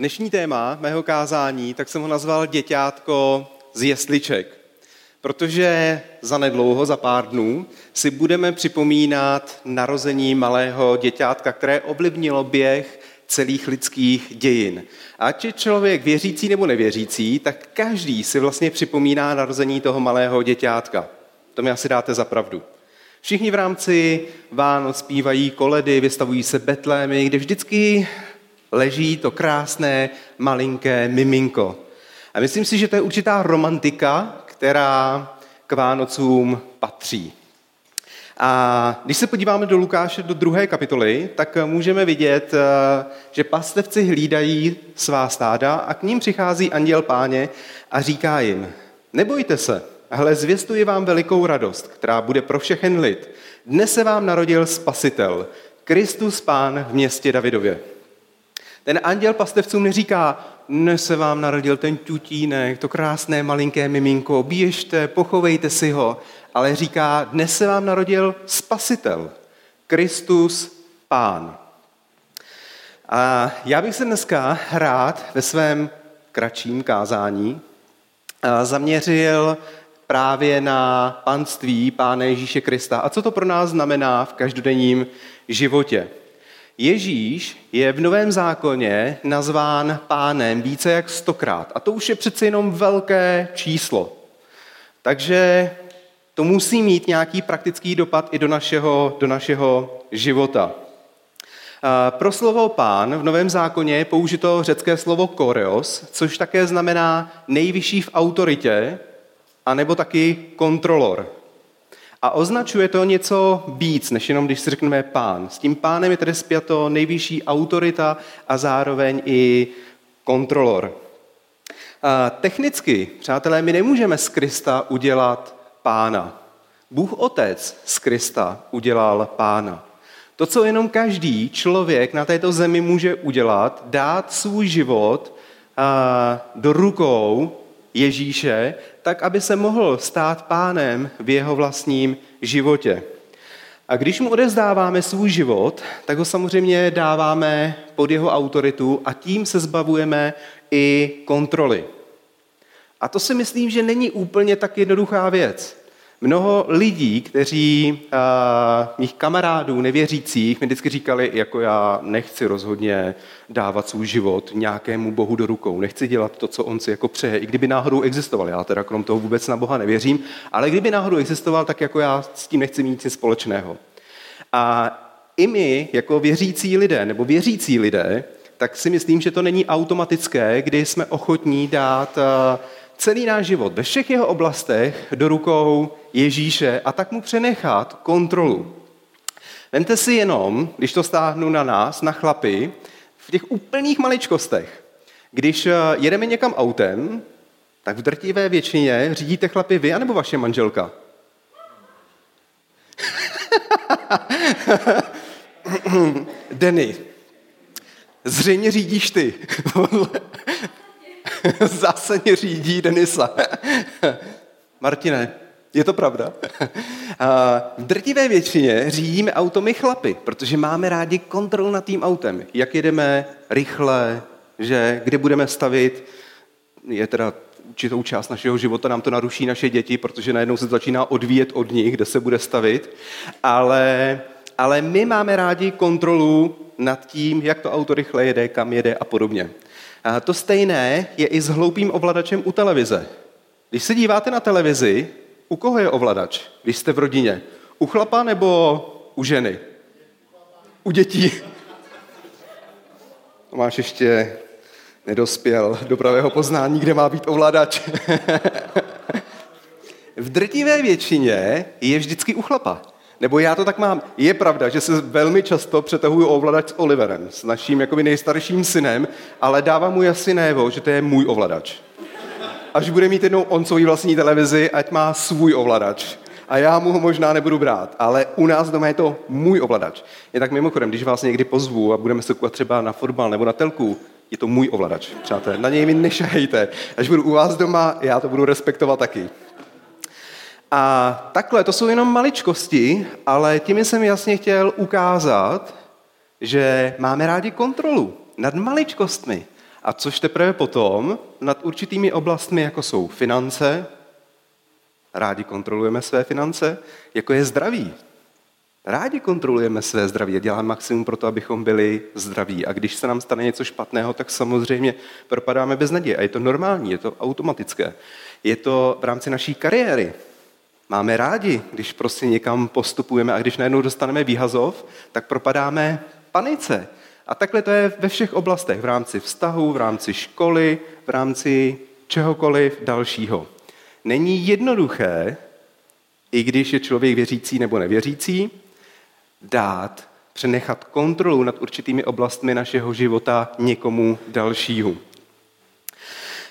Dnešní téma mého kázání, tak jsem ho nazval Děťátko z jesliček. Protože za nedlouho, za pár dnů, si budeme připomínat narození malého děťátka, které ovlivnilo běh celých lidských dějin. Ať je člověk věřící nebo nevěřící, tak každý si vlastně připomíná narození toho malého děťátka. To mi asi dáte za pravdu. Všichni v rámci Vánoc zpívají koledy, vystavují se betlémy, kde vždycky leží to krásné malinké miminko. A myslím si, že to je určitá romantika, která k Vánocům patří. A když se podíváme do Lukáše, do druhé kapitoly, tak můžeme vidět, eh, že pastevci hlídají svá stáda a k ním přichází anděl páně a říká jim, nebojte se, hle, zvěstuji vám velikou radost, která bude pro všechen lid. Dnes se vám narodil spasitel, Kristus pán v městě Davidově. Ten anděl pastevcům neříká, dnes se vám narodil ten tutínek, to krásné malinké miminko, běžte, pochovejte si ho, ale říká, dnes se vám narodil spasitel, Kristus Pán. A já bych se dneska rád ve svém kratším kázání zaměřil právě na panství Pána Ježíše Krista. A co to pro nás znamená v každodenním životě? Ježíš je v Novém zákoně nazván pánem více jak stokrát. A to už je přece jenom velké číslo. Takže to musí mít nějaký praktický dopad i do našeho, do našeho života. Pro slovo pán v Novém zákoně je použito řecké slovo koreos, což také znamená nejvyšší v autoritě, anebo taky kontrolor. A označuje to něco víc, než jenom když si řekneme pán. S tím pánem je tedy zpěto nejvyšší autorita a zároveň i kontrolor. A technicky, přátelé, my nemůžeme z Krista udělat pána. Bůh Otec z Krista udělal pána. To, co jenom každý člověk na této zemi může udělat, dát svůj život do rukou Ježíše, tak aby se mohl stát pánem v jeho vlastním životě. A když mu odezdáváme svůj život, tak ho samozřejmě dáváme pod jeho autoritu a tím se zbavujeme i kontroly. A to si myslím, že není úplně tak jednoduchá věc. Mnoho lidí, kteří, uh, mých kamarádů nevěřících, mi vždycky říkali, jako já nechci rozhodně dávat svůj život nějakému bohu do rukou, nechci dělat to, co on si jako přeje, i kdyby náhodou existoval. Já teda krom toho vůbec na Boha nevěřím, ale kdyby náhodou existoval, tak jako já s tím nechci mít nic společného. A i my, jako věřící lidé, nebo věřící lidé, tak si myslím, že to není automatické, kdy jsme ochotní dát uh, celý náš život ve všech jeho oblastech do rukou Ježíše a tak mu přenechat kontrolu. Vemte si jenom, když to stáhnu na nás, na chlapy, v těch úplných maličkostech. Když eh, jedeme někam autem, tak v drtivé většině řídíte chlapy vy anebo vaše manželka? Denny, zřejmě řídíš ty. zásadně řídí Denisa. Martine, je to pravda? v drtivé většině řídíme auto my chlapy, protože máme rádi kontrol nad tím autem. Jak jedeme rychle, že kde budeme stavit, je teda určitou část našeho života nám to naruší naše děti, protože najednou se začíná odvíjet od nich, kde se bude stavit. Ale, ale my máme rádi kontrolu nad tím, jak to auto rychle jede, kam jede a podobně. A to stejné je i s hloupým ovladačem u televize. Když se díváte na televizi, u koho je ovladač, když jste v rodině? U chlapa nebo u ženy? U dětí. Tomáš ještě nedospěl do pravého poznání, kde má být ovladač. v drtivé většině je vždycky u chlapa. Nebo já to tak mám. Je pravda, že se velmi často přetahuju ovladač s Oliverem, s naším jakoby nejstarším synem, ale dávám mu jasně najevo, že to je můj ovladač. Až bude mít jednou on svůj vlastní televizi, ať má svůj ovladač. A já mu ho možná nebudu brát, ale u nás doma je to můj ovladač. Je tak mimochodem, když vás někdy pozvu a budeme se koukat třeba na fotbal nebo na telku, je to můj ovladač, přátelé. Na něj mi nešahejte. Až budu u vás doma, já to budu respektovat taky. A takhle, to jsou jenom maličkosti, ale tím jsem jasně chtěl ukázat, že máme rádi kontrolu nad maličkostmi. A což teprve potom nad určitými oblastmi, jako jsou finance, rádi kontrolujeme své finance, jako je zdraví. Rádi kontrolujeme své zdraví a děláme maximum pro to, abychom byli zdraví. A když se nám stane něco špatného, tak samozřejmě propadáme bez naděje. A je to normální, je to automatické. Je to v rámci naší kariéry. Máme rádi, když prostě někam postupujeme a když najednou dostaneme výhazov, tak propadáme panice. A takhle to je ve všech oblastech, v rámci vztahu, v rámci školy, v rámci čehokoliv dalšího. Není jednoduché, i když je člověk věřící nebo nevěřící, dát, přenechat kontrolu nad určitými oblastmi našeho života někomu dalšímu.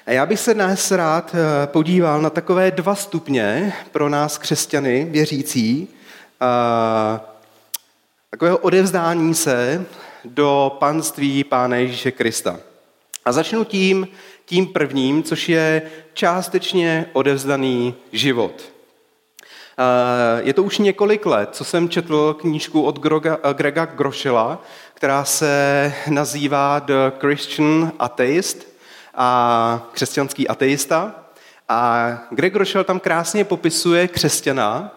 A já bych se dnes rád eh, podíval na takové dva stupně pro nás křesťany věřící, takového odevzdání se do panství Pána Ježíše Krista. A začnu tím, tím prvním, což je částečně odevzdaný život. Je to už několik let, co jsem četl knížku od Grega Grošela, která se nazývá The Christian Atheist a křesťanský ateista. A Greg Grošel tam krásně popisuje křesťana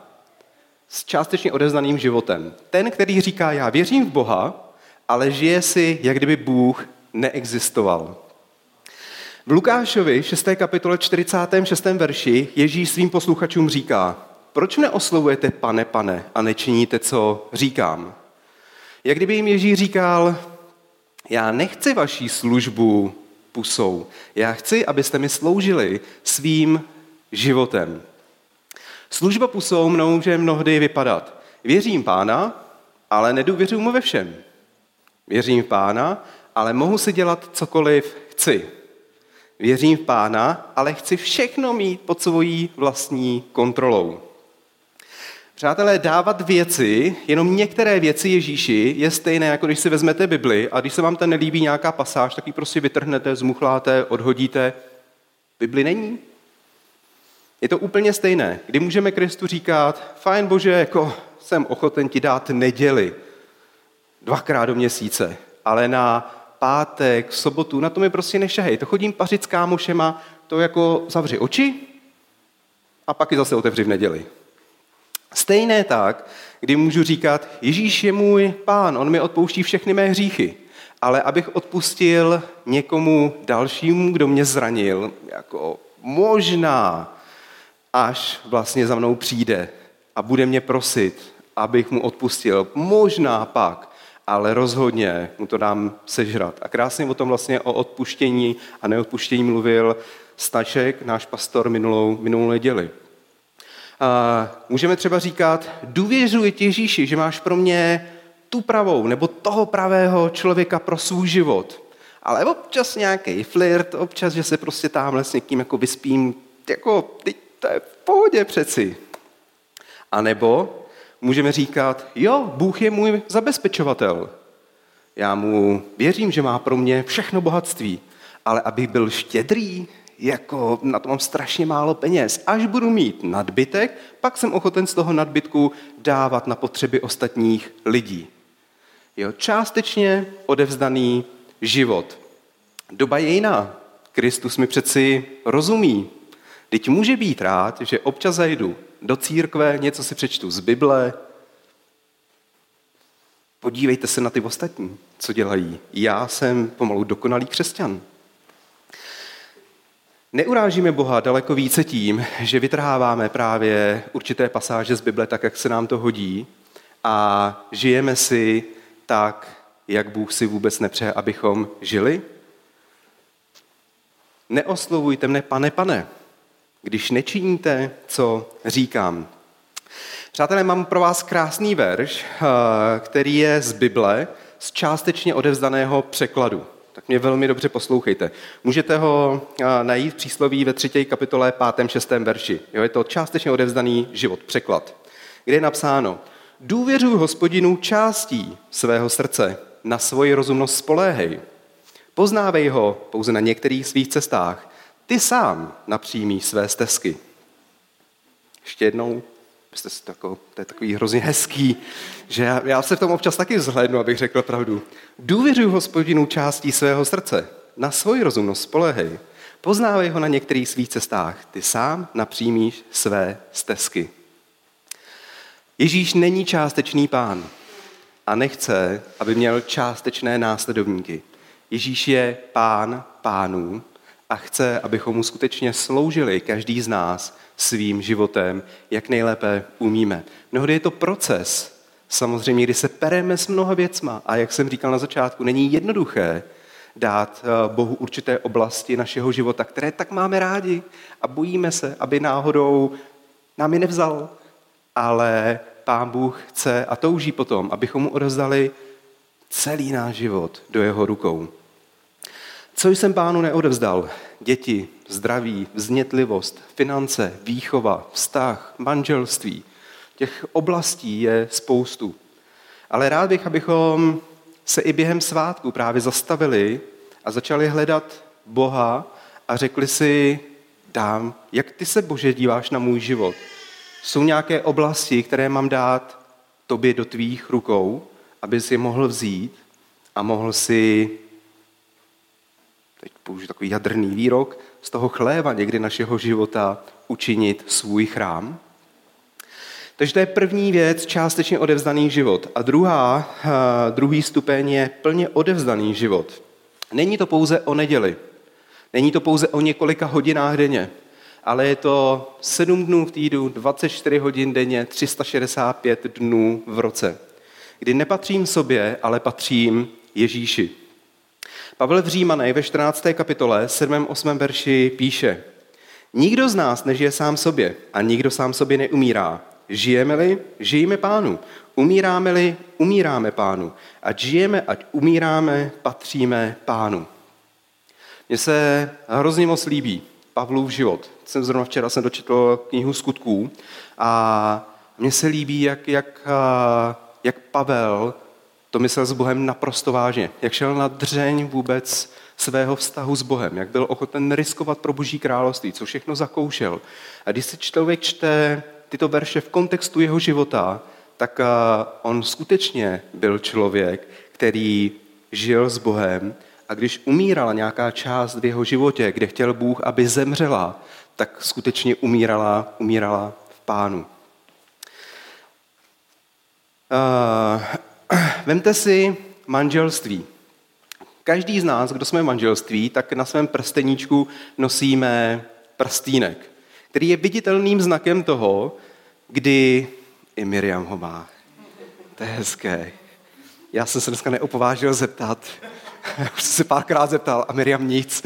s částečně odevzdaným životem. Ten, který říká, já věřím v Boha, ale žije si, jak kdyby Bůh neexistoval. V Lukášovi 6. kapitole 46. verši Ježíš svým posluchačům říká, proč neoslovujete pane, pane a nečiníte, co říkám? Jak kdyby jim Ježíš říkal, já nechci vaší službu pusou. Já chci, abyste mi sloužili svým životem. Služba pusou může mnohdy vypadat. Věřím pána, ale nedůvěřuji mu ve všem. Věřím v pána, ale mohu si dělat cokoliv chci. Věřím v pána, ale chci všechno mít pod svojí vlastní kontrolou. Přátelé, dávat věci, jenom některé věci Ježíši, je stejné, jako když si vezmete Bibli a když se vám tam nelíbí nějaká pasáž, tak ji prostě vytrhnete, zmuchláte, odhodíte. Bibli není. Je to úplně stejné. Kdy můžeme Kristu říkat, fajn bože, jako jsem ochoten ti dát neděli, dvakrát do měsíce, ale na pátek, sobotu, na to mi prostě nešahej. To chodím pařit s kámošema, to jako zavři oči a pak ji zase otevři v neděli. Stejné tak, kdy můžu říkat, Ježíš je můj pán, on mi odpouští všechny mé hříchy, ale abych odpustil někomu dalšímu, kdo mě zranil, jako možná, až vlastně za mnou přijde a bude mě prosit, abych mu odpustil, možná pak, ale rozhodně mu to dám sežrat. A krásně o tom vlastně o odpuštění a neodpuštění mluvil Staček, náš pastor, minulou, minulou neděli. Můžeme třeba říkat, důvěřuji ti Ježíši, že máš pro mě tu pravou nebo toho pravého člověka pro svůj život. Ale občas nějaký flirt, občas, že se prostě tamhle s někým jako vyspím, jako, teď to je v pohodě přeci. A nebo můžeme říkat, jo, Bůh je můj zabezpečovatel. Já mu věřím, že má pro mě všechno bohatství, ale abych byl štědrý, jako na to mám strašně málo peněz. Až budu mít nadbytek, pak jsem ochoten z toho nadbytku dávat na potřeby ostatních lidí. Jo, částečně odevzdaný život. Doba je jiná. Kristus mi přeci rozumí. Teď může být rád, že občas zajdu do církve, něco si přečtu z Bible. Podívejte se na ty ostatní, co dělají. Já jsem pomalu dokonalý křesťan. Neurážíme Boha daleko více tím, že vytrháváme právě určité pasáže z Bible tak, jak se nám to hodí a žijeme si tak, jak Bůh si vůbec nepřeje, abychom žili? Neoslovujte mne, pane, pane, když nečiníte, co říkám. Přátelé, mám pro vás krásný verš, eh, který je z Bible, z částečně odevzdaného překladu tak mě velmi dobře poslouchejte. Můžete ho najít v přísloví ve třetí kapitole, pátém, šestém verši. Jo, je to částečně odevzdaný život, překlad, kde je napsáno, důvěřuj hospodinu částí svého srdce, na svoji rozumnost spoléhej. Poznávej ho pouze na některých svých cestách. Ty sám napřímíš své stezky. Ještě jednou, jste si tako, to je takový hrozně hezký, že já, já se v tom občas taky vzhlednu, abych řekl pravdu. Důvěřuji hospodinu částí svého srdce, na svůj rozumnost spolehej. Poznávej ho na některých svých cestách. Ty sám napřímíš své stezky. Ježíš není částečný pán a nechce, aby měl částečné následovníky. Ježíš je pán pánů a chce, abychom mu skutečně sloužili každý z nás svým životem, jak nejlépe umíme. Mnohdy je to proces, samozřejmě, kdy se pereme s mnoha věcma a jak jsem říkal na začátku, není jednoduché dát eh, Bohu určité oblasti našeho života, které tak máme rádi a bojíme se, aby náhodou nám je nevzal. Ale Pán Bůh chce a touží potom, abychom mu odevzdali celý náš život do jeho rukou. Co jsem pánu neodevzdal? Děti, zdraví, vznětlivost, finance, výchova, vztah, manželství. Těch oblastí je spoustu. Ale rád bych, abychom se i během svátku právě zastavili a začali hledat Boha a řekli si, dám, jak ty se, Bože, díváš na můj život? Jsou nějaké oblasti, které mám dát tobě do tvých rukou, aby si mohl vzít a mohl si, použiju takový jadrný výrok, z toho chléva někdy našeho života učinit svůj chrám? Takže to je první věc, částečně odevzdaný život. A druhá, eh, druhý stupeň je plně odevzdaný život. Není to pouze o neděli. Není to pouze o několika hodinách denně ale je to 7 dnů v týdnu, 24 hodin denně, 365 dnů v roce, kdy nepatřím sobě, ale patřím Ježíši. Pavel v Římanej ve 14. kapitole, 7. 8. verši píše, Nikdo z nás nežije sám sobě a nikdo sám sobě neumírá. Žijeme-li, žijeme pánu. Umíráme-li, umíráme pánu. Ať žijeme, ať umíráme, patříme pánu. Mně se hrozně moc líbí Pavlův život. Jsem zrovna včera jsem dočetl knihu skutků a mně se líbí, jak, jak, jak Pavel to myslel s Bohem naprosto vážně. Jak šel na dřeň vůbec svého vztahu s Bohem, jak byl ochoten riskovat pro Boží království, co všechno zakoušel. A když si člověk čte tyto verše v kontextu jeho života, tak on skutečně byl člověk, který žil s Bohem a když umírala nějaká část v jeho životě, kde chtěl Bůh, aby zemřela, tak skutečně umírala, umírala v pánu. vemte si manželství. Každý z nás, kdo jsme v manželství, tak na svém prsteníčku nosíme prstínek, který je viditelným znakem toho, kdy i Miriam ho má. To je hezké. Já jsem se dneska neopovážil zeptat, už jsem se párkrát zeptal a Miriam nic.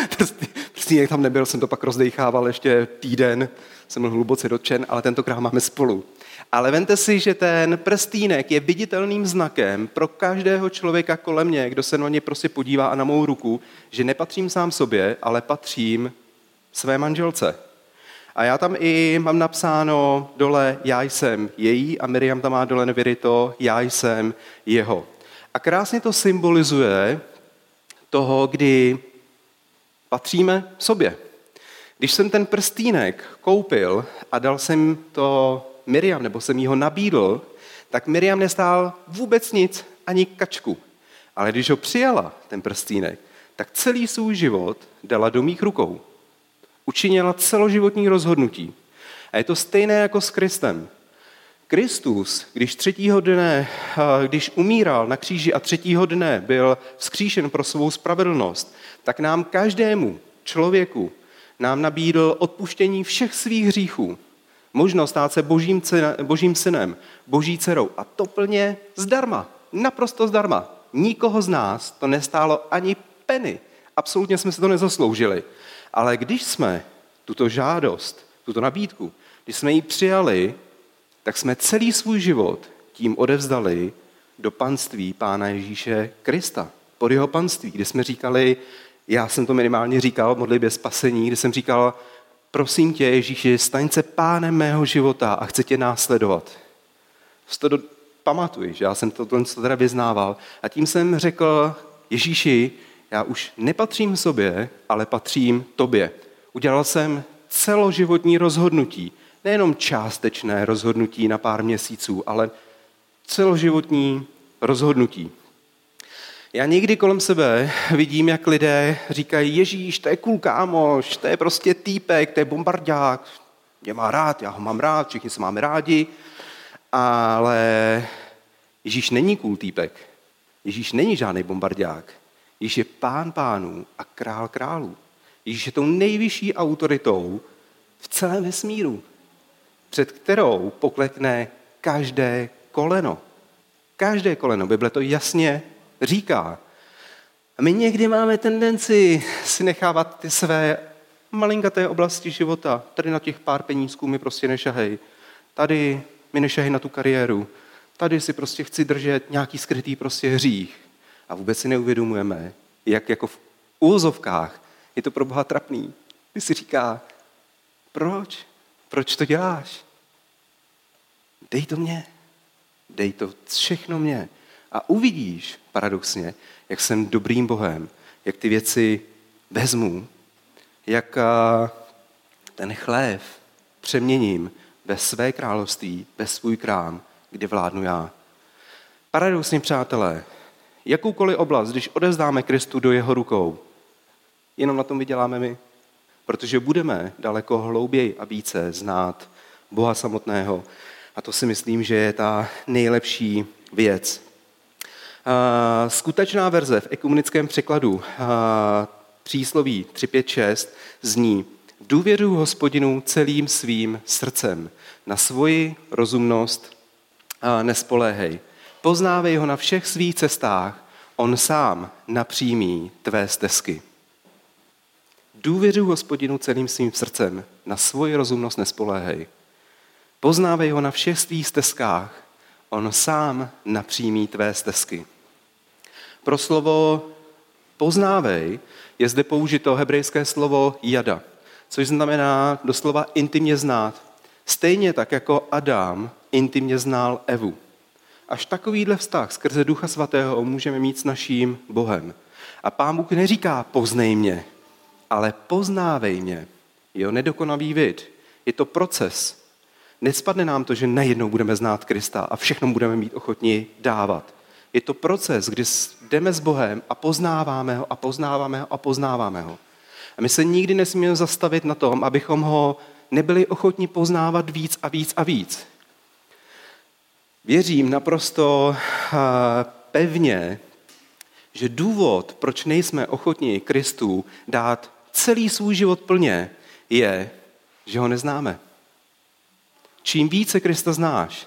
Prstínek tam nebyl, jsem to pak rozdechával ještě týden, jsem byl hluboce dotčen, ale tentokrát máme spolu. Ale vente si, že ten prstínek je viditelným znakem pro každého člověka kolem mě, kdo se na ně prostě podívá a na mou ruku, že nepatřím sám sobě, ale patřím své manželce. A já tam i mám napsáno dole, já jsem její a Miriam tam má dole nevěrito, já jsem jeho. A krásně to symbolizuje toho, kdy patříme sobě. Když jsem ten prstýnek koupil a dal jsem to Miriam, nebo jsem jí ho nabídl, tak Miriam nestál vůbec nic, ani kačku. Ale když ho přijala, ten prstýnek, tak celý svůj život dala do mých rukou. Učinila celoživotní rozhodnutí. A je to stejné jako s Kristem. Kristus, když třetího dne, když umíral na kříži a třetího dne byl vzkříšen pro svou spravedlnost, tak nám každému člověku nám nabídl odpuštění všech svých hříchů. Možnost stát se božím, božím synem, boží dcerou. A to plně zdarma. Naprosto zdarma. Nikoho z nás to nestálo ani peny. Absolutně jsme se to nezasloužili. Ale když jsme tuto žádost, tuto nabídku, když jsme ji přijali, tak jsme celý svůj život tím odevzdali do panství Pána Ježíše Krista. Pod jeho panství, kde jsme říkali, já jsem to minimálně říkal v modlitbě spasení, kde jsem říkal, prosím tě, Ježíši, staň se pánem mého života a chci tě následovat. To do, pamatuj, že já jsem to, to teda vyznával. A tím jsem řekl, Ježíši, já už nepatřím sobě, ale patřím tobě. Udělal jsem celoživotní rozhodnutí, nejenom částečné rozhodnutí na pár měsíců, ale celoživotní rozhodnutí. Já někdy kolem sebe vidím, jak lidé říkají, Ježíš, to je cool kámoš, to je prostě týpek, to je bombardák, mě má rád, já ho mám rád, všichni se máme rádi, ale Ježíš není cool týpek. Ježíš není žádný bombardák. Ježíš je pán pánů a král králů. Ježíš je tou nejvyšší autoritou v celém vesmíru, před kterou poklekne každé koleno. Každé koleno. Bible to jasně říká. A my někdy máme tendenci si nechávat ty své malinkaté oblasti života. Tady na těch pár penízků mi prostě nešahej. Tady mi nešahej na tu kariéru. Tady si prostě chci držet nějaký skrytý prostě hřích. A vůbec si neuvědomujeme, jak jako v úzovkách je to pro Boha trapný. Ty si říká, proč? Proč to děláš? Dej to mě. Dej to všechno mě. A uvidíš, paradoxně, jak jsem dobrým Bohem, jak ty věci vezmu, jak ten chlév přeměním ve své království, ve svůj krám, kde vládnu já. Paradoxně, přátelé, jakoukoliv oblast, když odezdáme Kristu do jeho rukou, jenom na tom vyděláme my. Protože budeme daleko hlouběji a více znát Boha samotného. A to si myslím, že je ta nejlepší věc. Skutečná verze v ekumenickém překladu přísloví 356 zní v důvěru hospodinu celým svým srdcem. Na svoji rozumnost nespoléhej. Poznávej ho na všech svých cestách, on sám napřímí tvé stezky. Důvěřuj hospodinu celým svým srdcem, na svoji rozumnost nespoléhej. Poznávej ho na všech svých stezkách, on sám napřímí tvé stezky. Pro slovo poznávej je zde použito hebrejské slovo jada, což znamená doslova intimně znát. Stejně tak jako Adam intimně znal Evu. Až takovýhle vztah skrze Ducha Svatého můžeme mít s naším Bohem. A Pán Bůh neříká poznej mě, ale poznávej mě. Jo, nedokonavý vid. Je to proces. Nespadne nám to, že najednou budeme znát Krista a všechno budeme mít ochotni dávat. Je to proces, kdy jdeme s Bohem a poznáváme ho a poznáváme ho a poznáváme ho. A my se nikdy nesmíme zastavit na tom, abychom ho nebyli ochotni poznávat víc a víc a víc. Věřím naprosto pevně, že důvod, proč nejsme ochotni Kristu dát celý svůj život plně, je, že ho neznáme. Čím více Krista znáš,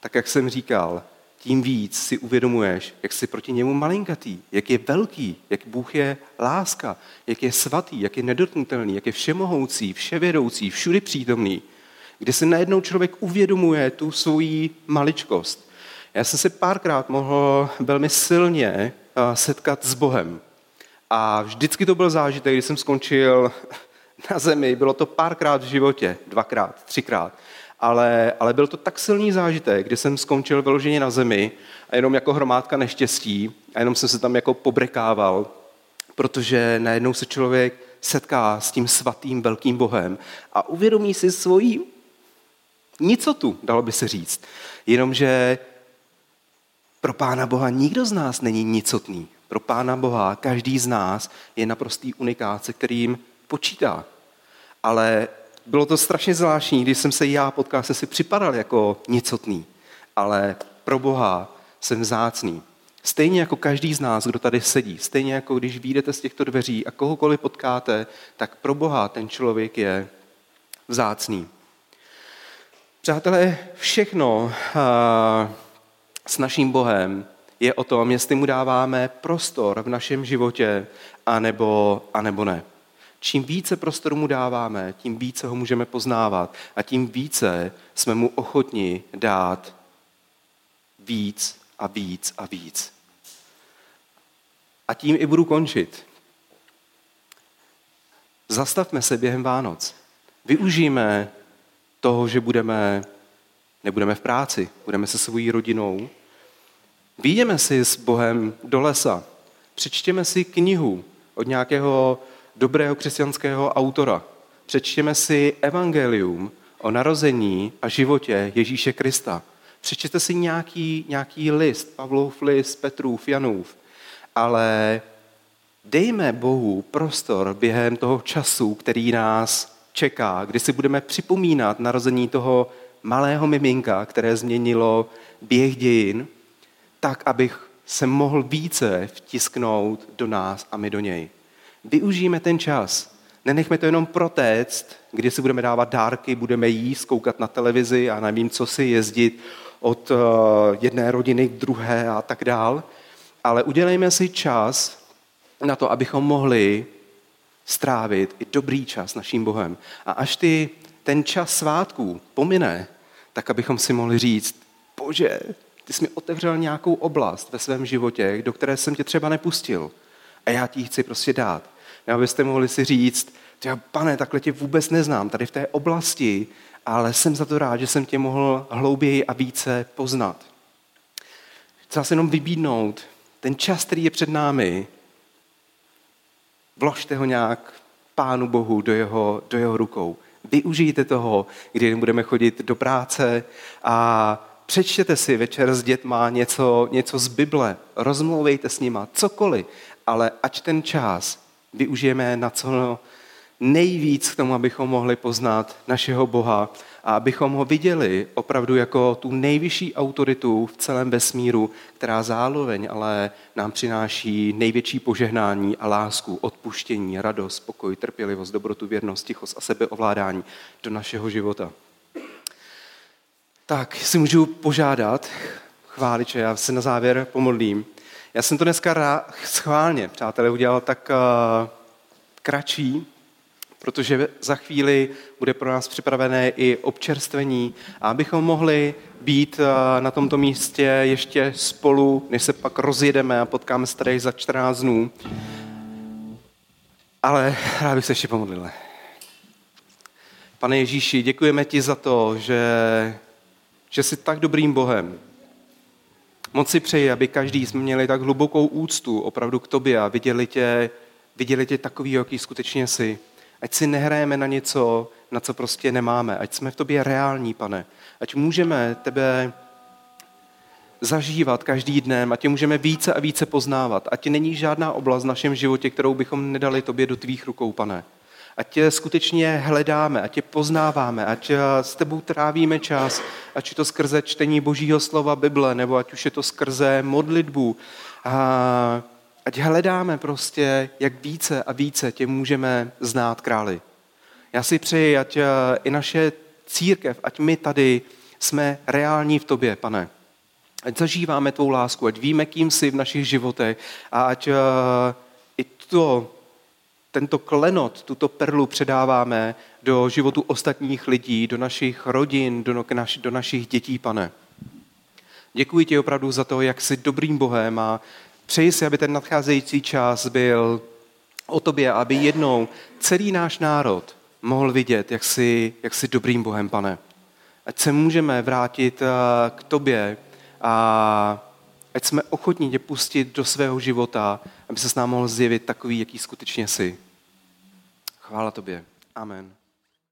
tak jak jsem říkal, tím víc si uvědomuješ, jak jsi proti němu malinkatý, jak je velký, jak Bůh je láska, jak je svatý, jak je nedotknutelný, jak je všemohoucí, vševědoucí, všudy přítomný, kde se najednou člověk uvědomuje tu svoji maličkost. Já jsem se párkrát mohl velmi silně eh, setkat s Bohem. A vždycky to byl zážitek, když jsem skončil na zemi, bylo to párkrát v životě, dvakrát, třikrát ale, ale byl to tak silný zážitek, kdy jsem skončil vyloženě na zemi a jenom jako hromádka neštěstí a jenom jsem se tam jako pobrekával, protože najednou se člověk setká s tím svatým velkým Bohem a uvědomí si svoji nicotu, dalo by se říct. Jenomže pro Pána Boha nikdo z nás není nicotný. Pro Pána Boha každý z nás je naprostý unikát, se kterým počítá. Ale bylo to strašně zvláštní, když jsem se já potkal, jsem si připadal jako nicotný, ale pro Boha jsem zácný. Stejně jako každý z nás, kdo tady sedí, stejně jako když vyjdete z těchto dveří a kohokoliv potkáte, tak pro Boha ten člověk je vzácný. Přátelé, všechno s naším Bohem je o tom, jestli mu dáváme prostor v našem životě, anebo, anebo ne. Čím více prostoru mu dáváme, tím více ho můžeme poznávat a tím více jsme mu ochotni dát víc a víc a víc. A tím i budu končit. Zastavme se během Vánoc. Využijeme toho, že budeme, nebudeme v práci, budeme se svojí rodinou. Výjdeme si s Bohem do lesa. Přečtěme si knihu od nějakého dobrého křesťanského autora. Přečtěme si evangelium o narození a životě Ježíše Krista. Přečtěte si nějaký, nějaký list, Pavlov list, Petrův, Janův ale dejme Bohu prostor během toho času, který nás čeká, kdy si budeme připomínat narození toho malého miminka, které změnilo běh dějin, tak, abych se mohl více vtisknout do nás a my do něj. Využijeme ten čas. Nenechme to jenom protéct, kdy si budeme dávat dárky, budeme jíst, koukat na televizi a nevím, co si jezdit od eh, jedné rodiny k druhé a tak dál. Ale udělejme si čas na to, abychom mohli strávit i dobrý čas naším Bohem. A až ty, ten čas svátků pomine, tak abychom si mohli říct, bože, ty jsi mi otevřel nějakou oblast ve svém životě, do které jsem tě třeba nepustil. A já ti chci prostě dát. Abyste mohli si říct, já, pane, takhle tě vůbec neznám tady v té oblasti, ale jsem za to rád, že jsem tě mohl hlouběji a více poznat. Chci se jenom vybídnout, ten čas, který je před námi, vložte ho nějak Pánu Bohu do jeho, do jeho rukou. Využijte toho, kdy budeme chodit do práce a přečtěte si večer s dětma něco, něco z Bible, rozmlouvejte s nima, cokoliv, ale ať ten čas využijeme na co nejvíc k tomu, abychom mohli poznat našeho Boha a abychom ho viděli opravdu jako tu nejvyšší autoritu v celém vesmíru, která zároveň ale nám přináší největší požehnání a lásku, odpuštění, radost, pokoj, trpělivost, dobrotu, věrnost, tichost a sebeovládání do našeho života. Tak, si můžu požádat, chváliče, já se na závěr pomodlím. Já jsem to dneska rá, schválně, přátelé, udělal tak uh, kratší, protože za chvíli bude pro nás připravené i občerstvení a abychom mohli být uh, na tomto místě ještě spolu, než se pak rozjedeme a potkáme se tady za 14 dnů. Ale rád bych se ještě pomodlil. Pane Ježíši, děkujeme ti za to, že, že jsi tak dobrým Bohem, Moc si přeji, aby každý jsme měli tak hlubokou úctu opravdu k tobě a viděli tě, viděli tě takový, jaký skutečně jsi. Ať si nehrajeme na něco, na co prostě nemáme. Ať jsme v tobě reální, pane. Ať můžeme tebe zažívat každý dnem, ať tě můžeme více a více poznávat. Ať není žádná oblast v našem životě, kterou bychom nedali tobě do tvých rukou, pane ať tě skutečně hledáme, ať tě poznáváme, ať eh, s tebou trávíme čas, ať je to skrze čtení Božího slova Bible, nebo ať už je to skrze modlitbu. A ať hledáme prostě, jak více a více tě můžeme znát králi. Já si přeji, ať eh, i naše církev, ať my tady jsme reální v tobě, pane. Ať zažíváme tvou lásku, ať víme, kým jsi v našich životech a ať i to tento klenot, tuto perlu předáváme do životu ostatních lidí, do našich rodin, do, naš, do našich dětí, pane. Děkuji ti opravdu za to, jak jsi dobrým Bohem a přeji si, aby ten nadcházející čas byl o tobě, aby jednou celý náš národ mohl vidět, jak jsi, jak jsi dobrým Bohem, pane. Ať se můžeme vrátit eh, k tobě a ať jsme ochotní tě pustit do svého života, aby se s nám mohl zjevit takový, jaký skutečně jsi. Chvála tobě. Amen.